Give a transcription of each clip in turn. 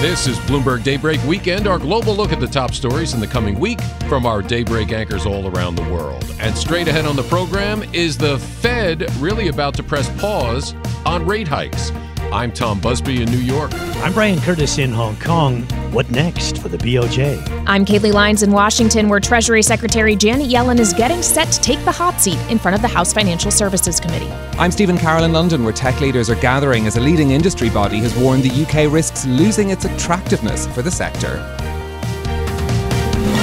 This is Bloomberg Daybreak Weekend, our global look at the top stories in the coming week from our Daybreak anchors all around the world. And straight ahead on the program is the Fed really about to press pause on rate hikes. I'm Tom Busby in New York. I'm Brian Curtis in Hong Kong. What next for the BOJ? I'm Kailey Leinz in Washington, where Treasury Secretary Janet Yellen is getting set to take the hot seat in front of the House Financial Services Committee. I'm Stephen Carroll in London, where tech leaders are gathering as a leading industry body has warned the UK risks losing its attractiveness for the sector.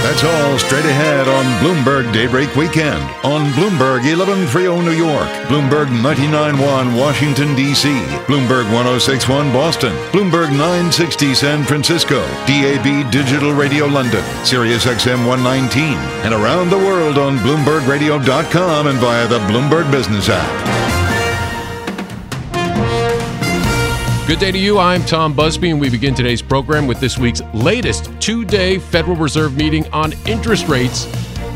That's all straight ahead on Bloomberg Daybreak Weekend on Bloomberg 1130 New York, Bloomberg 991 Washington, D.C., Bloomberg 1061 Boston, Bloomberg 960 San Francisco, DAB Digital Radio London, Sirius XM 119, and around the world on BloombergRadio.com and via the Bloomberg Business app. Good day to you. I'm Tom Busby, and we begin today's program with this week's latest two day Federal Reserve meeting on interest rates.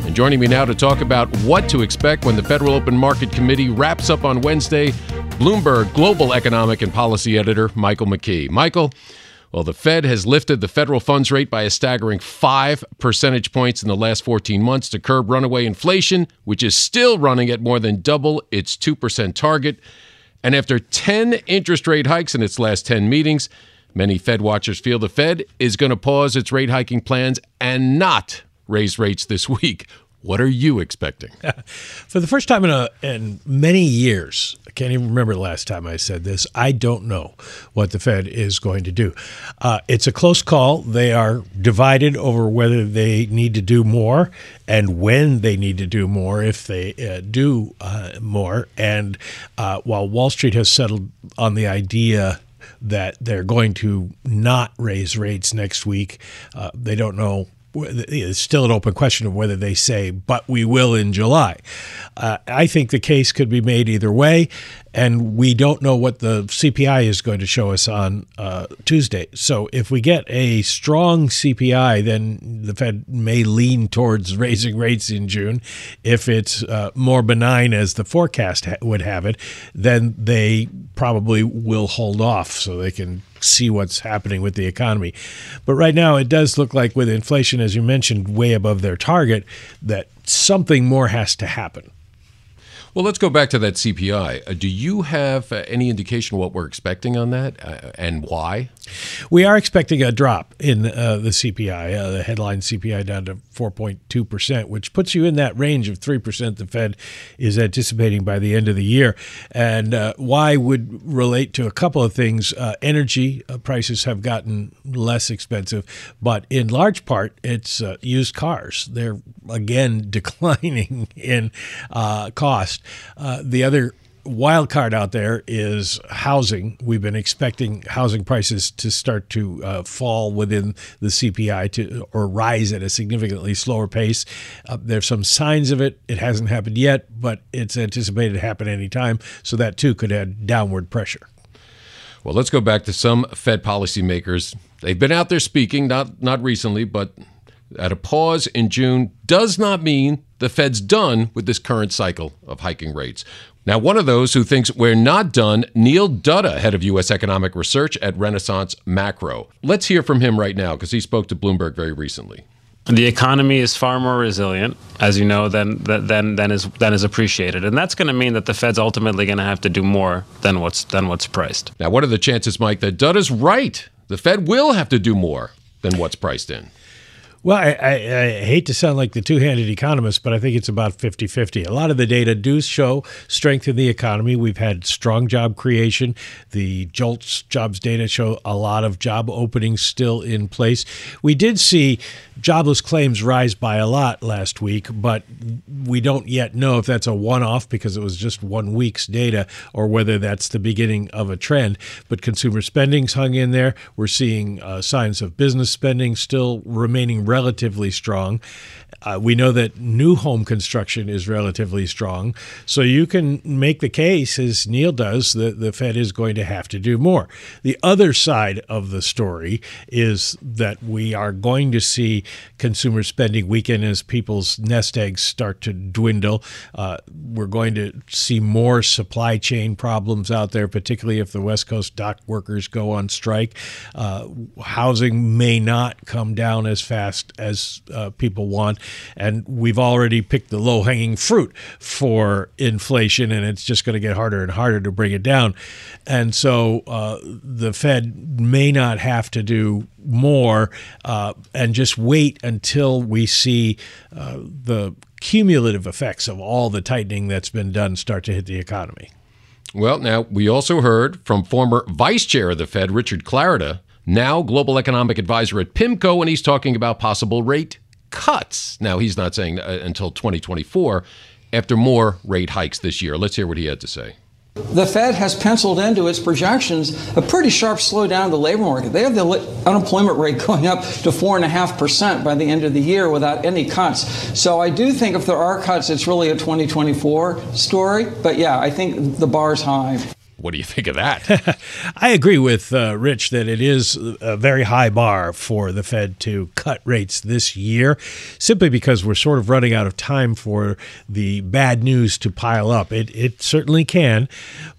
And joining me now to talk about what to expect when the Federal Open Market Committee wraps up on Wednesday, Bloomberg Global Economic and Policy Editor Michael McKee. Michael, well, the Fed has lifted the federal funds rate by a staggering five percentage points in the last 14 months to curb runaway inflation, which is still running at more than double its 2% target. And after 10 interest rate hikes in its last 10 meetings, many Fed watchers feel the Fed is going to pause its rate hiking plans and not raise rates this week. What are you expecting? For the first time in, a, in many years, I can't even remember the last time I said this. I don't know what the Fed is going to do. Uh, it's a close call. They are divided over whether they need to do more and when they need to do more, if they uh, do uh, more. And uh, while Wall Street has settled on the idea that they're going to not raise rates next week, uh, they don't know it's still an open question of whether they say, but we will in July. Uh, I think the case could be made either way, and we don't know what the CPI is going to show us on uh, Tuesday. So if we get a strong CPI, then the Fed may lean towards raising rates in June. If it's uh, more benign, as the forecast ha- would have it, then they probably will hold off so they can see what's happening with the economy. But right now, it does look like with inflation, as you mentioned, way above their target, that something more has to happen. Well, let's go back to that CPI. Uh, do you have uh, any indication what we're expecting on that uh, and why? We are expecting a drop in uh, the CPI, uh, the headline CPI down to 4.2%, which puts you in that range of 3% the Fed is anticipating by the end of the year. And uh, why would relate to a couple of things. energy prices have gotten less expensive, but in large part, it's used cars. They're again declining in cost. Uh, the other wild card out there is housing. We've been expecting housing prices to start to uh, fall within the CPI to or rise at a significantly slower pace. Uh, there's some signs of it. It hasn't happened yet, but it's anticipated to happen anytime. So that too could add downward pressure. Well, let's go back to some Fed policymakers. They've been out there speaking, not not recently, but at a pause in June does not mean the Fed's done with this current cycle of hiking rates. Now, one of those who thinks we're not done, Neil Dutta, head of U.S. economic research at Renaissance Macro. Let's hear from him right now because he spoke to Bloomberg very recently. The economy is far more resilient, as you know, than than than is than is appreciated, and that's going to mean that the Fed's ultimately going to have to do more than what's than what's priced. Now, what are the chances, Mike, that Dutta's right? The Fed will have to do more than what's priced in. Well, I, I, I, hate to sound like the two handed economist, but I think it's about 50 50. A lot of the data do show strength in the economy. We've had strong job creation. The JOLTS jobs data show a lot of job openings still in place. We did see jobless claims rise by a lot last week, but we don't yet know if that's a one off because it was just one week's data or whether that's the beginning of a trend. But consumer spending's hung in there. We're seeing uh, signs of business spending still remaining relatively strong. Uh, we know that new home construction is relatively strong. So you can make the case, as Neil does, that the Fed is going to have to do more. The other side of the story is that we are going to see consumer spending weaken as people's nest eggs start to dwindle. Uh, we're going to see more supply chain problems out there, particularly if the West Coast dock workers go on strike. Uh, housing may not come down as fast as uh, people want and we've already picked the low hanging fruit for inflation, and it's just going to get harder and harder to bring it down. And so uh, the Fed may not have to do more uh, and just wait until we see uh, the cumulative effects of all the tightening that's been done start to hit the economy. Well, now we also heard from former vice chair of the Fed, Richard Clarida, now global economic advisor at PIMCO, and he's talking about possible rate cuts. Now, he's not saying uh, until 2024 after more rate hikes this year. Let's hear what he had to say. The Fed has penciled into its projections a pretty sharp slowdown in the labor market. They have the unemployment rate going up to 4.5% by the end of the year without any cuts. So I do think if there are cuts, it's really a 2024 story. But yeah, I think the bar's high. What do you think of that? I agree with uh, Rich that it is a very high bar for the Fed to cut rates this year, simply because we're sort of running out of time for the bad news to pile up. It, it certainly can,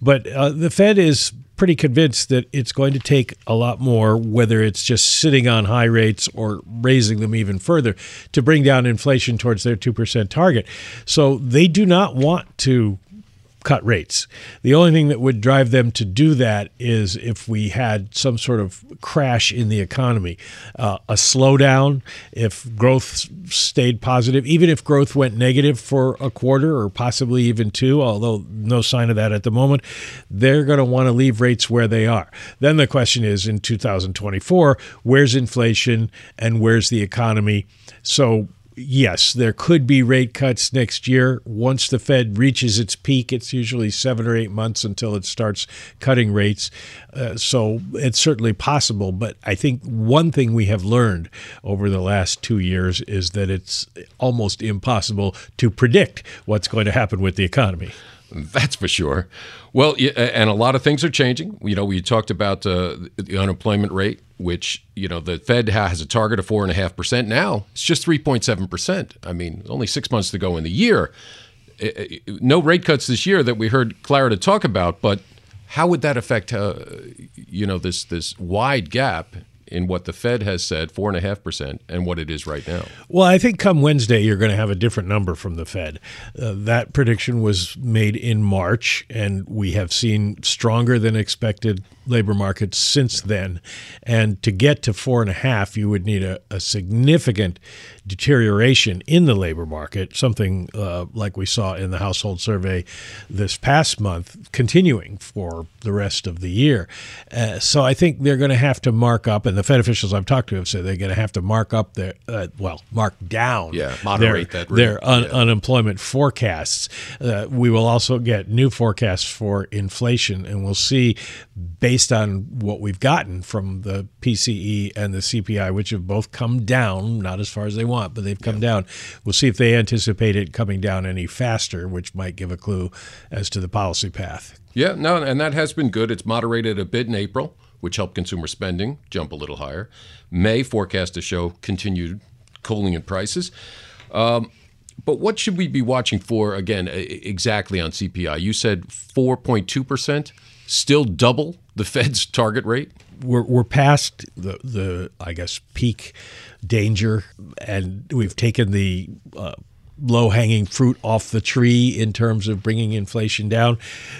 but uh, the Fed is pretty convinced that it's going to take a lot more, whether it's just sitting on high rates or raising them even further, to bring down inflation towards their 2% target. So they do not want to cut rates. The only thing that would drive them to do that is if we had some sort of crash in the economy, uh, a slowdown, if growth stayed positive, even if growth went negative for a quarter or possibly even two, although no sign of that at the moment, they're going to want to leave rates where they are. Then the question is in 2024, where's inflation and where's the economy? So yes, there could be rate cuts next year. Once the Fed reaches its peak, it's usually seven or eight months until it starts cutting rates. Uh, so it's certainly possible. But I think one thing we have learned over the last two years is that it's almost impossible to predict what's going to happen with the economy. That's for sure. Well, and a lot of things are changing. You know, we talked about uh, the unemployment rate, which you know the Fed has a target of four and a half percent. Now it's just three point seven percent. I mean, only six months to go in the year. No rate cuts this year that we heard Clarida talk about, but how would that affect, uh, you know, this this wide gap in what the Fed has said, four and a half percent, and what it is right now? Well, I think come Wednesday you're going to have a different number from the Fed. Uh, that prediction was made in March, and we have seen stronger than expected labor markets since then. And to get to four and a half, you would need a, a significant deterioration in the labor market, something uh, like we saw in the household survey this past month, continuing for the rest of the year. Uh, so I think they're going to have to mark up, and the Fed officials I've talked to have said they're going to have to mark up their, uh, well, mark down yeah, moderate their, that their un- yeah. unemployment forecasts. Uh, we will also get new forecasts for inflation, and we'll see based on what we've gotten from the PCE and the CPI, which have both come down, not as far as they want, but they've come yeah. down. We'll see if they anticipate it coming down any faster, which might give a clue as to the policy path. Yeah, no, and that has been good. It's moderated a bit in April, which helped consumer spending jump a little higher. May forecast to show continued cooling in prices. Um, but what should we be watching for again exactly on CPI? You said 4.2%, still double the Fed's target rate? We're, we're past the, the, I guess, peak danger, and we've taken the uh, low hanging fruit off the tree in terms of bringing inflation down.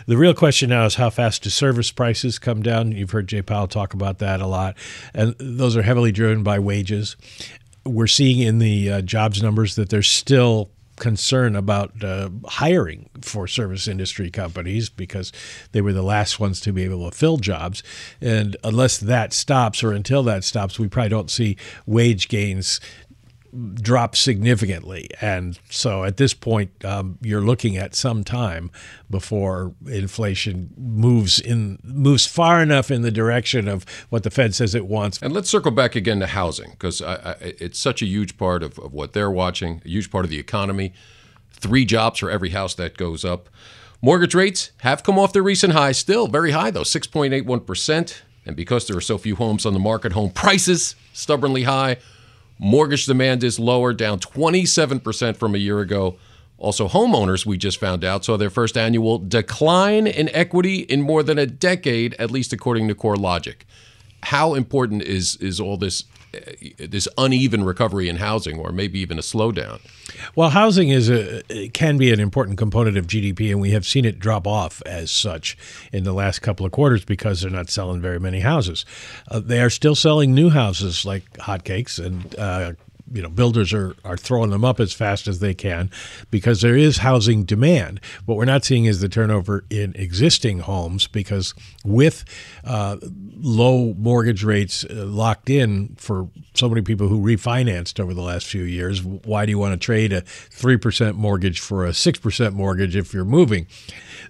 The real question now is how fast do service prices come down? You've heard Jay Powell talk about that a lot. And those are heavily driven by wages we're seeing in the uh, jobs numbers that there's still concern about uh, hiring for service industry companies because they were the last ones to be able to fill jobs. And unless that stops or until that stops, we probably don't see wage gains drop significantly. And so at this point, um, you're looking at some time before inflation moves in moves far enough in the direction of what the Fed says it wants. And let's circle back again to housing because it's such a huge part of, of what they're watching, a huge part of the economy. Three jobs for every house that goes up. Mortgage rates have come off their recent highs, still very high though, 6.81%. And because there are so few homes on the market, home prices stubbornly high. Mortgage demand is lower, down 27% from a year ago. Also, homeowners, we just found out, saw their first annual decline in equity in more than a decade, at least according to CoreLogic. How important is, is all this this uneven recovery in housing, or maybe even a slowdown? Well, housing is a can be an important component of GDP, and we have seen it drop off as such in the last couple of quarters because they're not selling very many houses. Uh, they are still selling new houses like hotcakes, and uh, you know builders are are throwing them up as fast as they can because there is housing demand. What we're not seeing is the turnover in existing homes because with uh, low mortgage rates uh, locked in for so many people who refinanced over the last few years, why do you want to trade a three percent mortgage for a six percent mortgage if you're moving?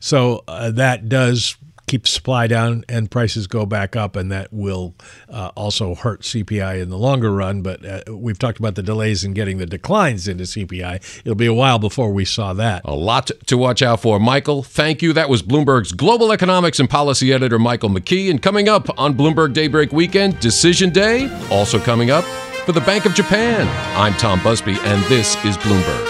So uh, that does keep supply down and prices go back up, and that will uh, also hurt CPI in the longer run. But uh, we've talked about the delays in getting the declines into CPI. It'll be a while before we saw that. A lot to watch out for. Michael, thank you. That was Bloomberg's global economics and policy editor, Michael McKee. And coming up on Bloomberg Daybreak Weekend, Decision Day, also coming up for the Bank of Japan. I'm Tom Busby, and this is Bloomberg.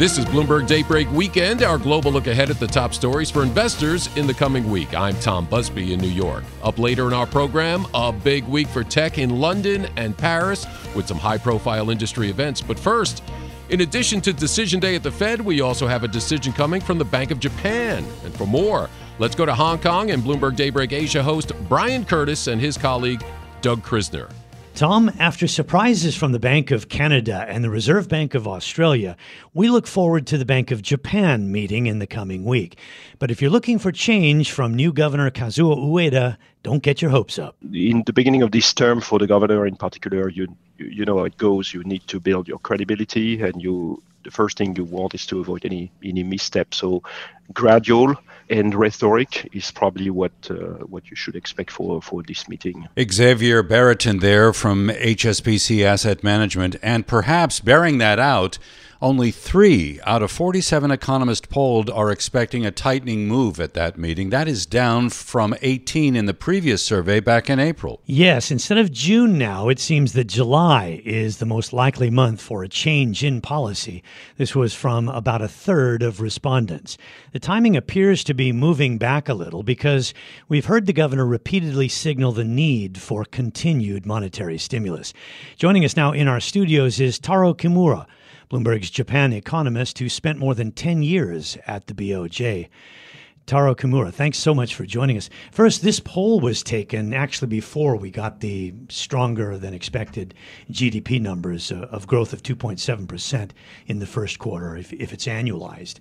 This is Bloomberg Daybreak Weekend, our global look ahead at the top stories for investors in the coming week. I'm Tom Busby in New York. Up later in our program, a big week for tech in London and Paris with some high profile industry events. But first, in addition to Decision Day at the Fed, we also have a decision coming from the Bank of Japan. And for more, let's go to Hong Kong and Bloomberg Daybreak Asia host Brian Curtis and his colleague Doug Krisner. Tom, after surprises from the Bank of Canada and the Reserve Bank of Australia, we look forward to the Bank of Japan meeting in the coming week. But if you're looking for change from new Governor Kazuo Ueda, don't get your hopes up. In the beginning of this term, for the governor in particular, you you know how it goes. You need to build your credibility, and you the first thing you want is to avoid any any misstep. So gradual and rhetoric is probably what uh, what you should expect for for this meeting. Xavier Baratin there from HSBC Asset Management, and perhaps bearing that out. Only three out of 47 economists polled are expecting a tightening move at that meeting. That is down from 18 in the previous survey back in April. Yes, instead of June now, it seems that July is the most likely month for a change in policy. This was from about a third of respondents. The timing appears to be moving back a little because we've heard the governor repeatedly signal the need for continued monetary stimulus. Joining us now in our studios is Taro Kimura. Bloomberg's Japan economist who spent more than 10 years at the BOJ. Taro Kimura, thanks so much for joining us. First, this poll was taken actually before we got the stronger than expected GDP numbers uh, of growth of 2.7% in the first quarter, if, if it's annualized.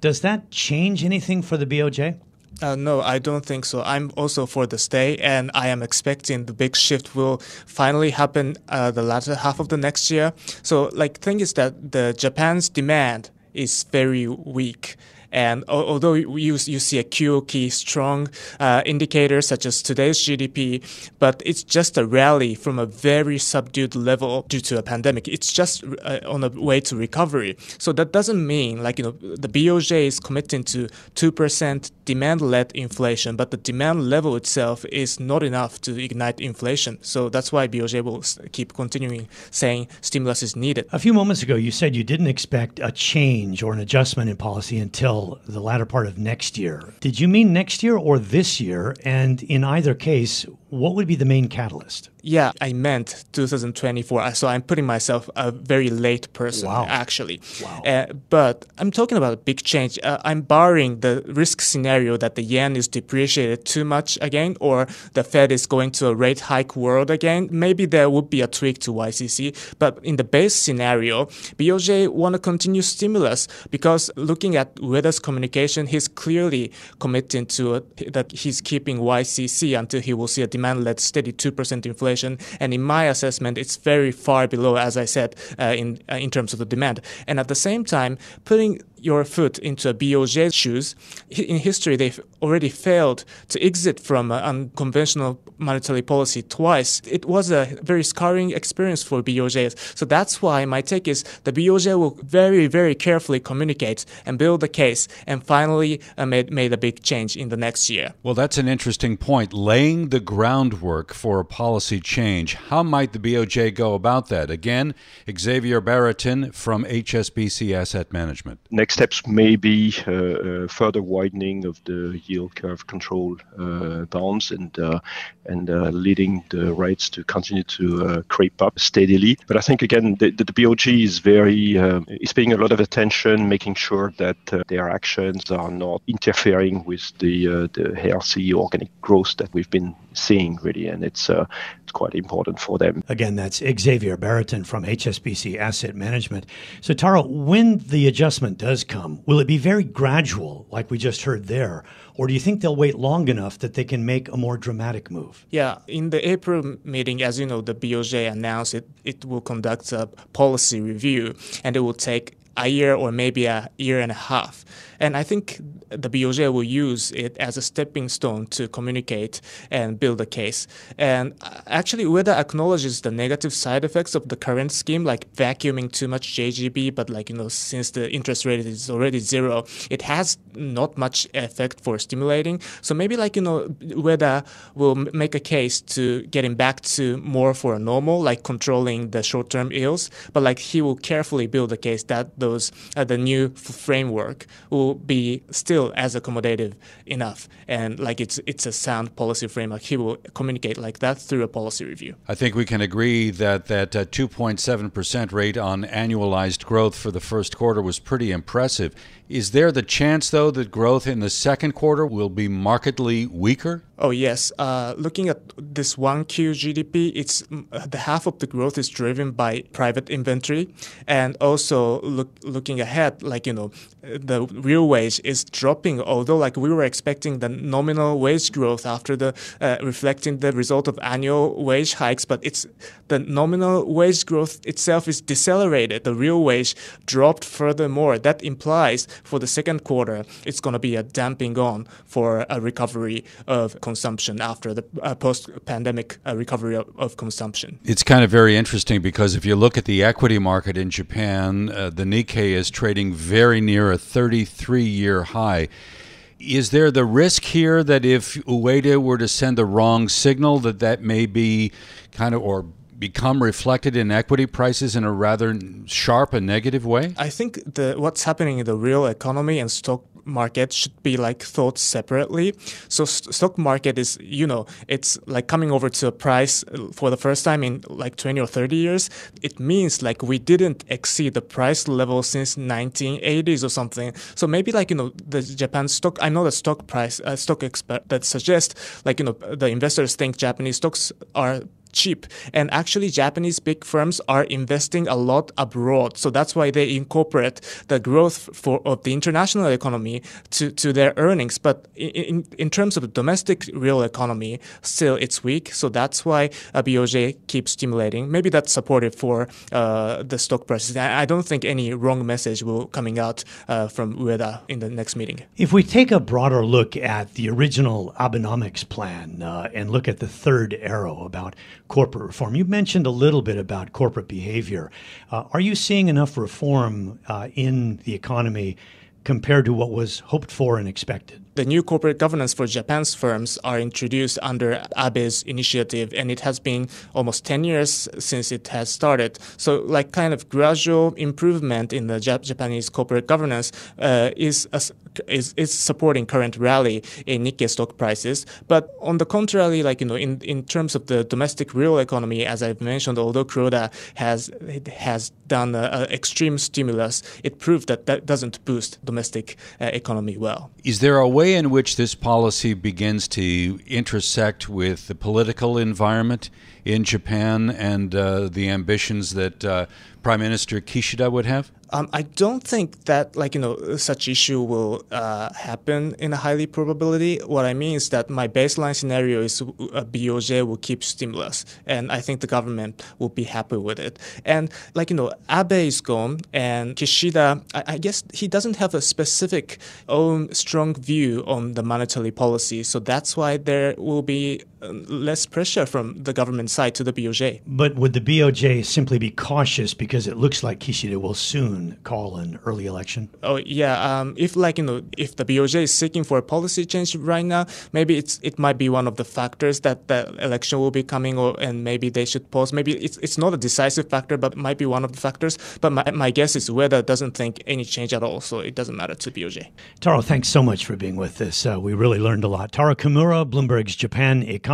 Does that change anything for the BOJ? Uh, no, I don't think so. I'm also for the stay, and I am expecting the big shift will finally happen uh, the latter half of the next year. So, like, thing is that the Japan's demand is very weak, And although you, you see a QOQ strong uh, indicators such as today's GDP, but it's just a rally from a very subdued level due to a pandemic. It's just uh, on a way to recovery. So that doesn't mean like you know the BOJ is committing to two percent demand-led inflation, but the demand level itself is not enough to ignite inflation. So that's why BOJ will keep continuing saying stimulus is needed. A few moments ago, you said you didn't expect a change or an adjustment in policy until the latter part of next year. Did you mean next year or this year? And in either case, what would be the main catalyst? Yeah, I meant 2024. So I'm putting myself a very late person, wow. actually. Wow. Uh, but I'm talking about a big change. Uh, I'm barring the risk scenario that the yen is depreciated too much again, or the Fed is going to a rate hike world again. Maybe there would be a tweak to YCC. But in the base scenario, BOJ want to continue stimulus because looking at Ueda's communication, he's clearly committing to it, that he's keeping YCC until he will see a demand-led steady 2% inflation inflation. And in my assessment, it's very far below, as I said, uh, in uh, in terms of the demand. And at the same time, putting your foot into a BOJ's shoes, in history they've already failed to exit from unconventional monetary policy twice. It was a very scarring experience for BOJ. So that's why my take is the BOJ will very, very carefully communicate and build a case and finally uh, made, made a big change in the next year. Well, that's an interesting point. Laying the groundwork for a policy change. How might the BOJ go about that? Again, Xavier Baratin from HSBC Asset Management. Next next steps may be uh, uh, further widening of the yield curve control uh, bounds and uh, and uh, leading the rates to continue to uh, creep up steadily. But I think again the, the, BOJ is very um, is paying a lot of attention, making sure that their actions are not interfering with the the healthy organic growth that we've been seeing really, and it's it's quite important for them. Again, that's Xavier Baratin from HSBC Asset Management. So Taro, when the adjustment does come, will it be very gradual, like we just heard there? Or do you think they'll wait long enough that they can make a more dramatic move? Yeah, in the April meeting, as you know, the BOJ announced it, it will conduct a policy review and it will take a year or maybe a year and a half. And I think the BOJ will use it as a stepping stone to communicate and build a case. And actually, Ueda acknowledges the negative side effects of the current scheme, like vacuuming too much JGB, but like, you know, since the interest rate is already zero, it has not much effect for stimulating. So maybe like, you know, Ueda will make a case to getting back to more for a normal, like controlling the short-term yields, but like he will carefully build a case that those, uh, the new framework will be still as accommodative enough. And like it's it's a sound policy framework. He will communicate like that through a policy review. I think we can agree that that uh, 2.7% rate on annualized growth for the first quarter was pretty impressive is there the chance though that growth in the second quarter will be markedly weaker Oh yes, uh, looking at this one Q GDP, it's uh, the half of the growth is driven by private inventory, and also look, looking ahead, like you know, the real wage is dropping. Although like we were expecting the nominal wage growth after the uh, reflecting the result of annual wage hikes, but it's the nominal wage growth itself is decelerated. The real wage dropped furthermore. That implies for the second quarter, it's going to be a damping on for a recovery of consumption after the uh, post-pandemic uh, recovery of, of, consumption. It's kind of very interesting because if you look at the equity market in Japan, uh, the Nikkei is trading very near a 33-year high. Is there the risk here that if Ueda were to send the wrong signal, that that may be kind of or become reflected in equity prices in a rather sharp and negative way? I think the what's happening in the real economy and stock market should be like thought separately. So st- stock market is, you know, it's like coming over to a price uh, for the first time in like 20 or 30 years. It means like we didn't exceed the price level since 1980s or something. So maybe like, you know, the Japan stock, I know the stock price, uh, stock expert, but suggest like, you know, the investors think Japanese stocks are cheap. And actually, Japanese big firms are investing a lot abroad. So that's why they incorporate the growth for of the international economy to, to their earnings. But in, in terms of the domestic real economy, still it's weak. So that's why uh, BOJ keeps stimulating. Maybe that's supportive for uh, the stock prices. I, I, don't think any wrong message will coming out uh, from Ueda in the next meeting. If we take a broader look at the original Abenomics plan uh, and look at the third arrow about corporate reform, you mentioned a little bit about corporate behavior. Uh, are you seeing enough reform uh, in the economy compared to what was hoped for and expected? the new corporate governance for Japan's firms are introduced under Abe's initiative, and it has been almost 10 years since it has started. So, like, kind of gradual improvement in the Jap- Japanese corporate governance uh, is, a, is is supporting current rally in Nikkei stock prices. But on the contrary, like you know, in, in terms of the domestic real economy, as I've mentioned, although Kuroda has has done a, a extreme stimulus, it proved that that doesn't boost domestic uh, economy well. Is there a way way in which this policy begins to intersect with the political environment in Japan and uh, the ambitions that uh, Prime Minister Kishida would have? Um, I don't think that like you know such issue will uh, happen in a highly probability. What I mean is that my baseline scenario is uh, BOJ will keep stimulus, and I think the government will be happy with it. And like you know, Abe is gone, and Kishida, I, I guess he doesn't have a specific own strong view on the monetary policy, so that's why there will be less pressure from the government side to the BOJ. But would the BOJ simply be cautious because it looks like Kishida will soon? call an early election? Oh yeah, um, if like you know, if the BOJ is seeking for a policy change right now, maybe it's it might be one of the factors that the election will be coming, or and maybe they should pause. Maybe it's it's not a decisive factor, but might be one of the factors. But my, my guess is Ueda doesn't think any change at all, so it doesn't matter to BOJ. Taro, thanks so much for being with us. Uh, we really learned a lot. Taro Kimura, Bloomberg's Japan economist,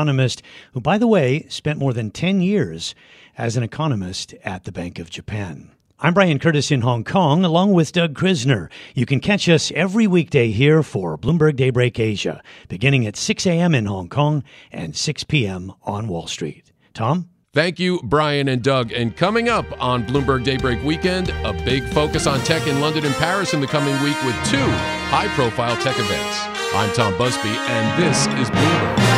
who by the way spent more than ten years as an economist at the Bank of Japan. I'm Brian Curtis in Hong Kong, along with Doug Krisner. You can catch us every weekday here for Bloomberg Daybreak Asia, beginning at 6 a.m. in Hong Kong and 6 p.m. on Wall Street. Tom? Thank you, Brian and Doug. And coming up on Bloomberg Daybreak Weekend, a big focus on tech in London and Paris in the coming week with two high profile tech events. I'm Tom Busby, and this is Bloomberg.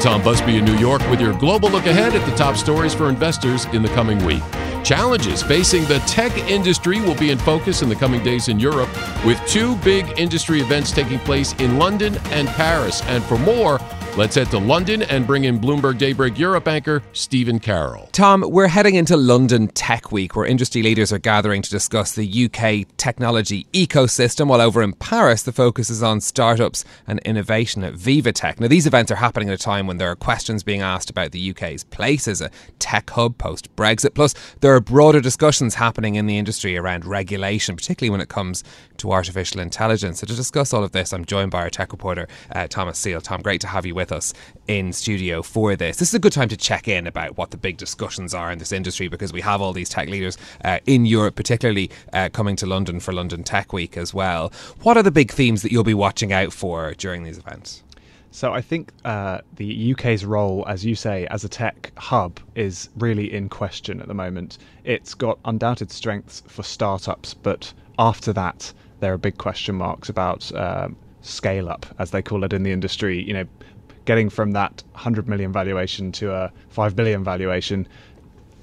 Tom Busby in New York with your global look ahead at the top stories for investors in the coming week. Challenges facing the tech industry will be in focus in the coming days in Europe, with two big industry events taking place in London and Paris. And for more, Let's head to London and bring in Bloomberg Daybreak Europe anchor Stephen Carroll. Tom, we're heading into London Tech Week, where industry leaders are gathering to discuss the UK technology ecosystem, while over in Paris, the focus is on startups and innovation at Viva Tech. Now, these events are happening at a time when there are questions being asked about the UK's place as a tech hub post Brexit. Plus, there are broader discussions happening in the industry around regulation, particularly when it comes to artificial intelligence. So, to discuss all of this, I'm joined by our tech reporter, uh, Thomas Seal. Tom, great to have you with us in studio for this. This is a good time to check in about what the big discussions are in this industry because we have all these tech leaders uh, in Europe, particularly uh, coming to London for London Tech Week as well. What are the big themes that you'll be watching out for during these events? So I think uh, the UK's role, as you say, as a tech hub is really in question at the moment. It's got undoubted strengths for startups, but after that, there are big question marks about um, scale up, as they call it in the industry. You know, getting from that 100 million valuation to a 5 billion valuation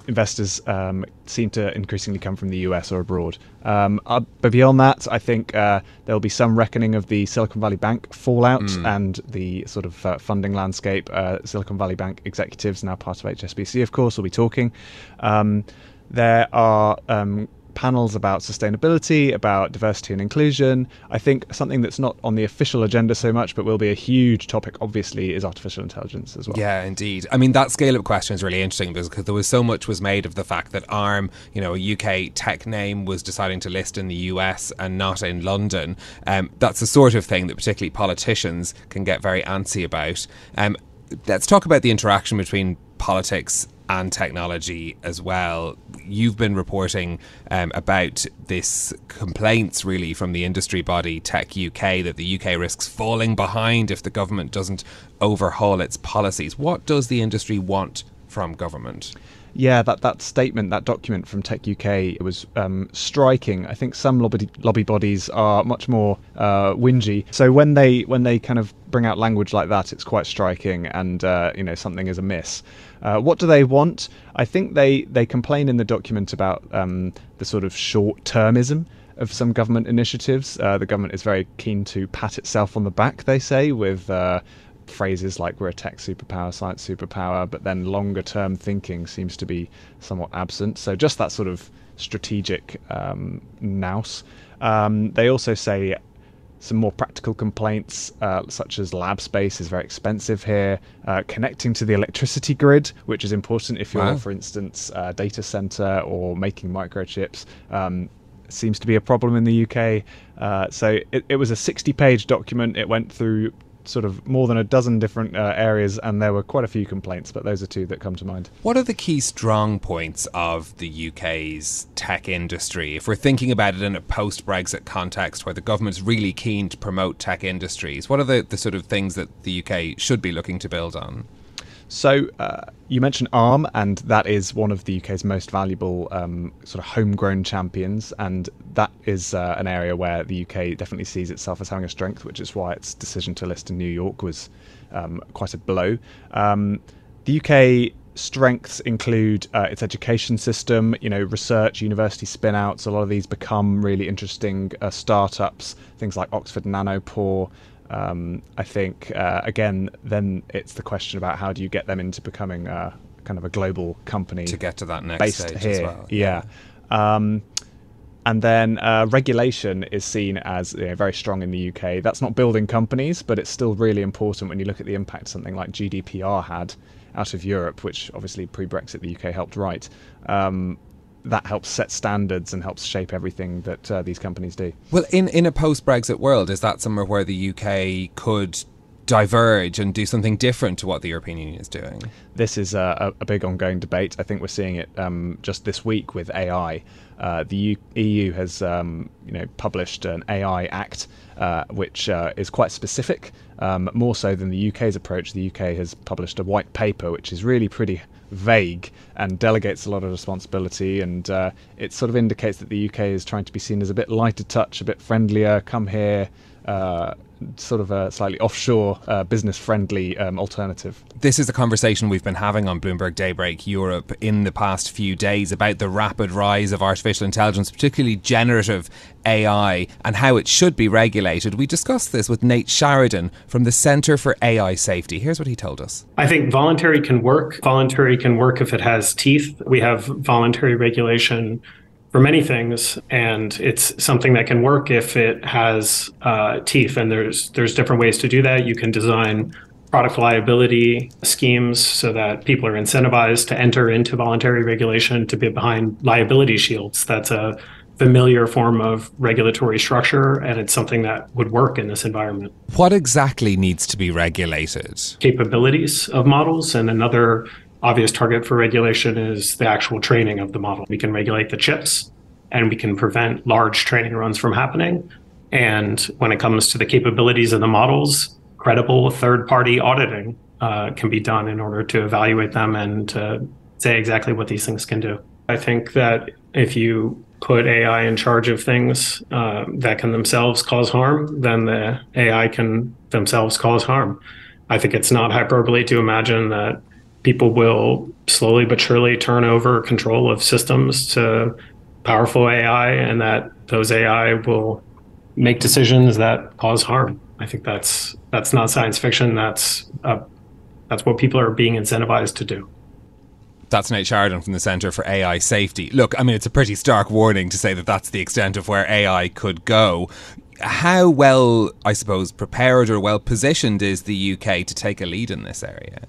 investors um, seem to increasingly come from the US or abroad. Um, uh, but beyond that, I think uh, there'll be some reckoning of the Silicon Valley Bank fallout mm. and the sort of uh, funding landscape. Uh, Silicon Valley Bank executives, now part of HSBC, of course, will be talking. Um, there are um, panels about sustainability, about diversity and inclusion. I think something that's not on the official agenda so much, but will be a huge topic, obviously, is artificial intelligence as well. Yeah, indeed. I mean, that scale up question is really interesting because there was so much was made of the fact that ARM, you know, a UK tech name, was deciding to list in the US and not in London. Um, that's the sort of thing that particularly politicians can get very antsy about. Um, let's talk about the interaction between politics and technology as well. You've been reporting um, about this complaints really from the industry body Tech UK that the UK risks falling behind if the government doesn't overhaul its policies. What does the industry want from government? Yeah, that, that statement, that document from Tech UK it was um, striking. I think some lobby, lobby bodies are much more uh, whingy. So when they when they kind of bring out language like that, it's quite striking, and uh, you know something is amiss. Uh, what do they want? I think they they complain in the document about um, the sort of short termism of some government initiatives. Uh, the government is very keen to pat itself on the back, they say, with uh, phrases like we're a tech superpower, science superpower, but then longer term thinking seems to be somewhat absent. So just that sort of strategic um, nous. Um, they also say some more practical complaints, uh, such as lab space is very expensive here. Uh, connecting to the electricity grid, which is important if you're, wow. for instance, a data center or making microchips, um, seems to be a problem in the UK. Uh, so it, it was a 60 page document. It went through sort of more than a dozen different uh, areas, and there were quite a few complaints, but those are two that come to mind. What are the key strong points of the UK's tech industry? If we're thinking about it in a post Brexit context where the government's really keen to promote tech industries, what are the, the sort of things that the UK should be looking to build on? So uh, you mentioned ARM, and that is one of the UK's most valuable um, sort of homegrown champions, and that is uh, an area where the UK definitely sees itself as having a strength, which is why its decision to list in New York was um, quite a blow. Um, the UK strengths include uh, its education system, you know, research, university spinouts. A lot of these become really interesting uh, startups, things like Oxford Nanopore. Um, I think uh, again, then it's the question about how do you get them into becoming a, kind of a global company to get to that next based stage here. as well. Yeah. Um, and then uh, regulation is seen as you know, very strong in the UK. That's not building companies, but it's still really important when you look at the impact something like GDPR had out of Europe, which obviously pre Brexit the UK helped write. Um, that helps set standards and helps shape everything that uh, these companies do. Well, in, in a post Brexit world, is that somewhere where the UK could diverge and do something different to what the European Union is doing? This is a, a big ongoing debate. I think we're seeing it um, just this week with AI. Uh, the U- EU has, um, you know, published an AI Act, uh, which uh, is quite specific, um, more so than the UK's approach. The UK has published a white paper, which is really pretty vague and delegates a lot of responsibility. And uh, it sort of indicates that the UK is trying to be seen as a bit lighter touch, a bit friendlier. Come here, uh, sort of a slightly offshore, uh, business friendly um, alternative. This is a conversation we've been having on Bloomberg Daybreak Europe in the past few days about the rapid rise of artificial intelligence, particularly generative AI, and how it should be regulated. We discussed this with Nate Sharadin from the Centre for AI Safety. Here's what he told us I think voluntary can work. Voluntary can work if it has teeth. We have voluntary regulation for many things, and it's something that can work if it has uh, teeth. And there's there's different ways to do that. You can design product liability schemes so that people are incentivized to enter into voluntary regulation to be behind liability shields. That's a familiar form of regulatory structure, and it's something that would work in this environment. What exactly needs to be regulated? Capabilities of models, and another obvious target for regulation is the actual training of the model. We can regulate the chips, and we can prevent large training runs from happening. And when it comes to the capabilities of the models, credible third party auditing uh, can be done in order to evaluate them and to say exactly what these things can do. I think that if you put AI in charge of things uh, that can themselves cause harm, then the AI can themselves cause harm. I think it's not hyperbole to imagine that people will slowly but surely turn over control of systems to powerful AI and that those AI will make decisions that cause harm. I think that's that's not science fiction. That's uh, that's what people are being incentivized to do. That's Nate Sharadin from the Centre for AI Safety. Look, I mean, it's a pretty stark warning to say that that's the extent of where AI could go. How well, I suppose, prepared or well positioned is the UK to take a lead in this area?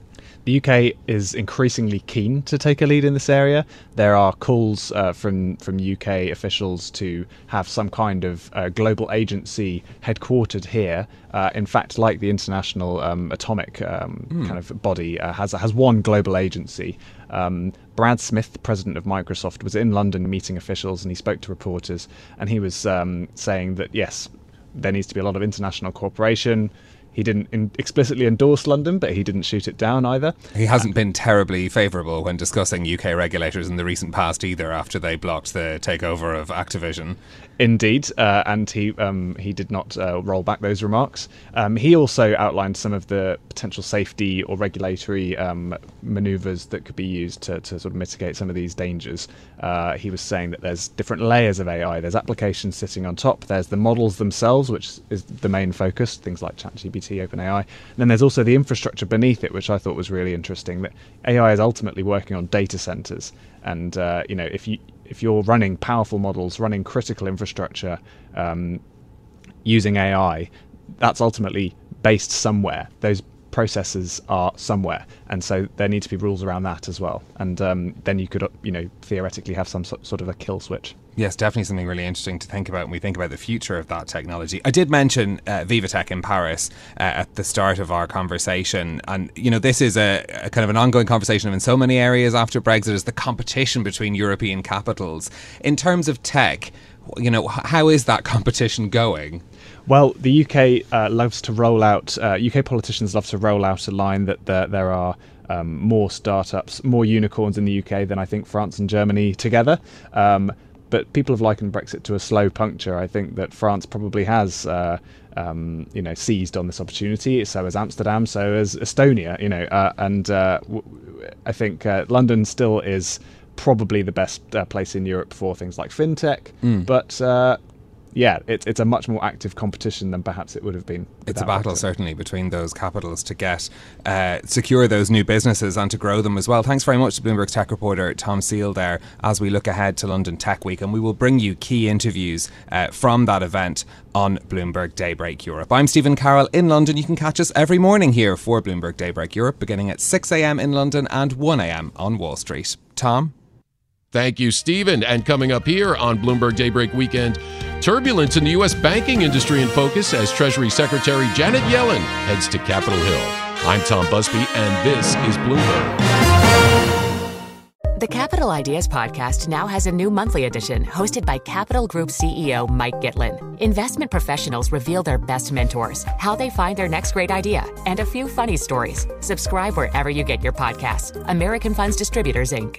The UK is increasingly keen to take a lead in this area. There are calls uh, from from UK officials to have some kind of uh, global agency headquartered here. Uh, in fact, like the International um, Atomic um, mm. kind of body uh, has has one global agency. Um, Brad Smith, president of Microsoft, was in London meeting officials, and he spoke to reporters, and he was um, saying that yes, there needs to be a lot of international cooperation he didn't in- explicitly endorse London, but he didn't shoot it down either. He hasn't been terribly favourable when discussing UK regulators in the recent past either, after they blocked the takeover of Activision. Indeed, uh, and he um, he did not uh, roll back those remarks. Um, he also outlined some of the potential safety or regulatory um, manoeuvres that could be used to, to sort of mitigate some of these dangers. Uh, he was saying that there's different layers of AI. There's applications sitting on top. There's the models themselves, which is the main focus, things like ChatGPT, OpenAI. And then there's also the infrastructure beneath it, which I thought was really interesting. That AI is ultimately working on data centers, and uh, you know if you if you're running powerful models, running critical infrastructure, um, using AI, that's ultimately based somewhere. Those processes are somewhere, and so there need to be rules around that as well. And um, then you could, you know, theoretically have some sort of a kill switch. Yes, definitely something really interesting to think about when we think about the future of that technology. I did mention uh, VivaTech in Paris uh, at the start of our conversation, and you know this is a, a, kind of an ongoing conversation in so many areas after Brexit is the competition between European capitals in terms of tech. You know, how is that competition going? Well, the UK uh, loves to roll out. UK uh, politicians love to roll out a line that there, there are um, more startups, more unicorns in the UK than I think France and Germany together. Um, but people have likened Brexit to a slow puncture. I think that France probably has, uh, um, you know, seized on this opportunity. So has Amsterdam. So has Estonia. You know, uh, and uh, w- I think uh, London still is probably the best uh, place in Europe for things like fintech. Mm. But uh, yeah, it's it's a much more active competition than perhaps it would have been. It's a battle certainly between those capitals to get uh, secure those new businesses and to grow them as well. Thanks very much to Bloomberg's tech reporter Tom Seal there as we look ahead to London Tech Week, and we will bring you key interviews uh, from that event on Bloomberg Daybreak Europe. I'm Stephen Carroll in London. You can catch us every morning here for Bloomberg Daybreak Europe, beginning at 6 a.m. in London and 1 a.m. on Wall Street. Tom. Thank you, Stephen. And coming up here on Bloomberg Daybreak Weekend, turbulence in the U.S. banking industry in focus as Treasury Secretary Janet Yellen heads to Capitol Hill. I'm Tom Busby, and this is Bloomberg. The Capital Ideas Podcast now has a new monthly edition hosted by Capital Group CEO Mike Gitlin. Investment professionals reveal their best mentors, how they find their next great idea, and a few funny stories. Subscribe wherever you get your podcasts. American Funds Distributors, Inc.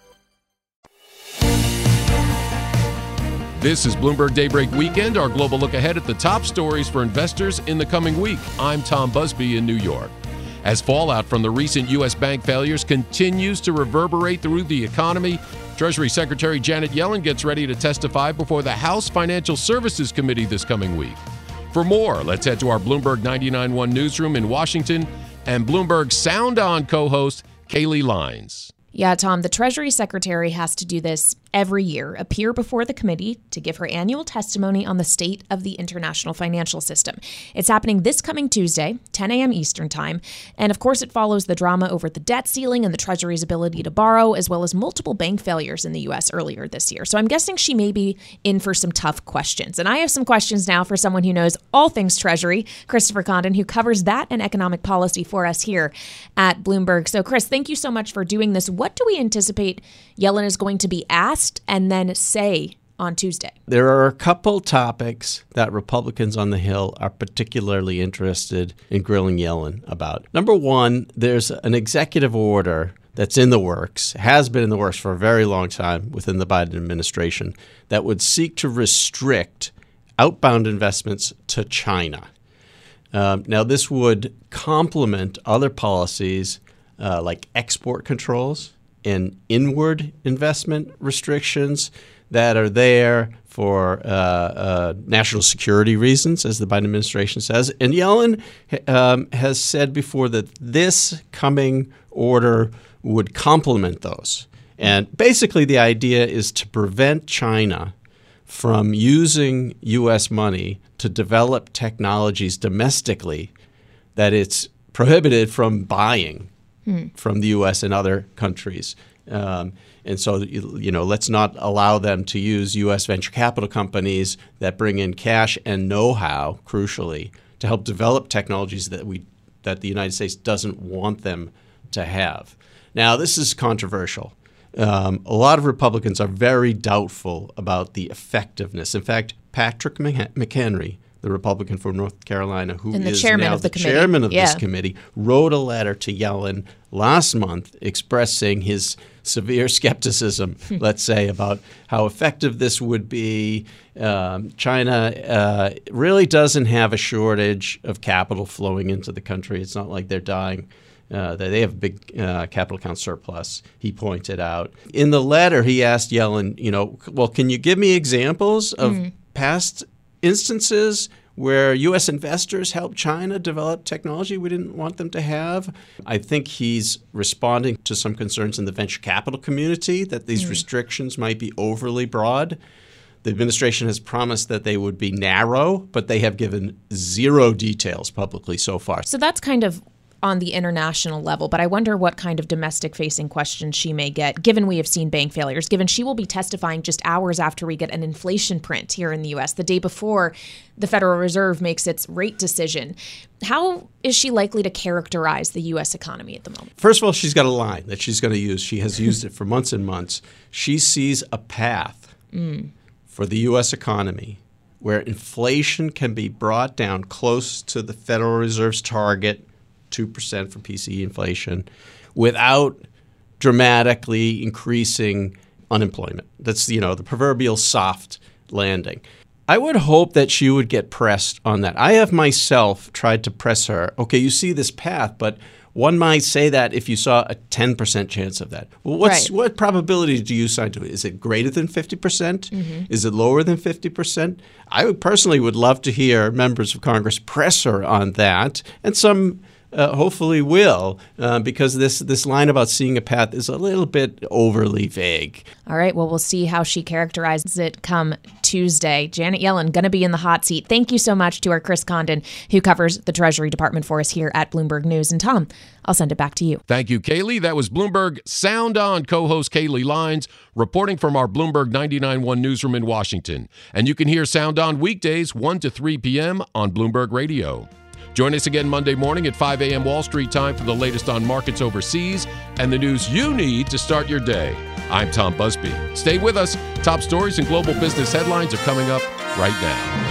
This is Bloomberg Daybreak Weekend, our global look ahead at the top stories for investors in the coming week. I'm Tom Busby in New York. As fallout from the recent U.S. bank failures continues to reverberate through the economy, Treasury Secretary Janet Yellen gets ready to testify before the House Financial Services Committee this coming week. For more, let's head to our Bloomberg 99.1 newsroom in Washington and Bloomberg Sound On co host Kailey Leinz. Yeah, Tom, the Treasury Secretary has to do this every year, appear before the committee to give her annual testimony on the state of the international financial system. It's happening this coming Tuesday, 10 a.m. Eastern Time. And of course, it follows the drama over the debt ceiling and the Treasury's ability to borrow, as well as multiple bank failures in the U.S. earlier this year. So I'm guessing she may be in for some tough questions. And I have some questions now for someone who knows all things Treasury, Christopher Condon, who covers that and economic policy for us here at Bloomberg. So, Chris, thank you so much for doing this. What do we anticipate Yellen is going to be asked and then say on Tuesday? There are a couple topics that Republicans on the Hill are particularly interested in grilling Yellen about. Number one, there's an executive order that's in the works, has been in the works for a very long time within the Biden administration, that would seek to restrict outbound investments to China. Um, now, this would complement other policies uh, like export controls and inward investment restrictions that are there for uh, uh, national security reasons, as the Biden administration says. And Yellen um, has said before that this coming order would complement those. And basically, the idea is to prevent China from using U.S. money to develop technologies domestically that it's prohibited from buying hmm. from the U.S. and other countries. Um, and so, you know, let's not allow them to use U.S. venture capital companies that bring in cash and know-how, crucially, to help develop technologies that we that the United States doesn't want them to have. Now, this is controversial. Um, a lot of Republicans are very doubtful about the effectiveness. In fact, Patrick McHenry, the Republican from North Carolina, who and the is chairman now of the, the chairman of yeah. this committee, wrote a letter to Yellen last month expressing his severe skepticism, let's say, about how effective this would be. Um, China uh, really doesn't have a shortage of capital flowing into the country. It's not like they're dying. Uh, they have a big uh, capital account surplus, he pointed out. In the letter, he asked Yellen, you know, well, can you give me examples of mm. past instances where U.S. investors helped China develop technology we didn't want them to have. I think he's responding to some concerns in the venture capital community that these mm. restrictions might be overly broad. The administration has promised that they would be narrow, but they have given zero details publicly so far. So that's kind of on the international level, but I wonder what kind of domestic facing questions she may get, given we have seen bank failures, given she will be testifying just hours after we get an inflation print here in the US, the day before the Federal Reserve makes its rate decision. How is she likely to characterize the US economy at the moment? First of all, she's got a line that she's going to use. She has used it for months and months. She sees a path mm. for the US economy where inflation can be brought down close to the Federal Reserve's target 2% from PCE inflation without dramatically increasing unemployment. That's you know the proverbial soft landing. I would hope that she would get pressed on that. I have myself tried to press her. Okay, you see this path, but one might say that if you saw a 10% chance of that. Well, what's, right. what probability do you assign to it? Is it greater than 50%? percent mm hmm Is it lower than 50%? I would personally would love to hear members of Congress press her on that and some uh, hopefully will, uh, because this this line about seeing a path is a little bit overly vague. All right. Well, we'll see how she characterizes it come Tuesday. Janet Yellen going to be in the hot seat. Thank you so much to our Chris Condon, who covers the Treasury Department for us here at Bloomberg News. And Tom, I'll send it back to you. Thank you, Kailey. That was Bloomberg Sound On co-host Kailey Leinz reporting from our Bloomberg 99.1 newsroom in Washington. And you can hear Sound On weekdays 1 to 3 p.m. on Bloomberg Radio. Join us again Monday morning at 5 a.m. Wall Street time for the latest on markets overseas and the news you need to start your day. I'm Tom Busby. Stay with us. Top stories and global business headlines are coming up right now.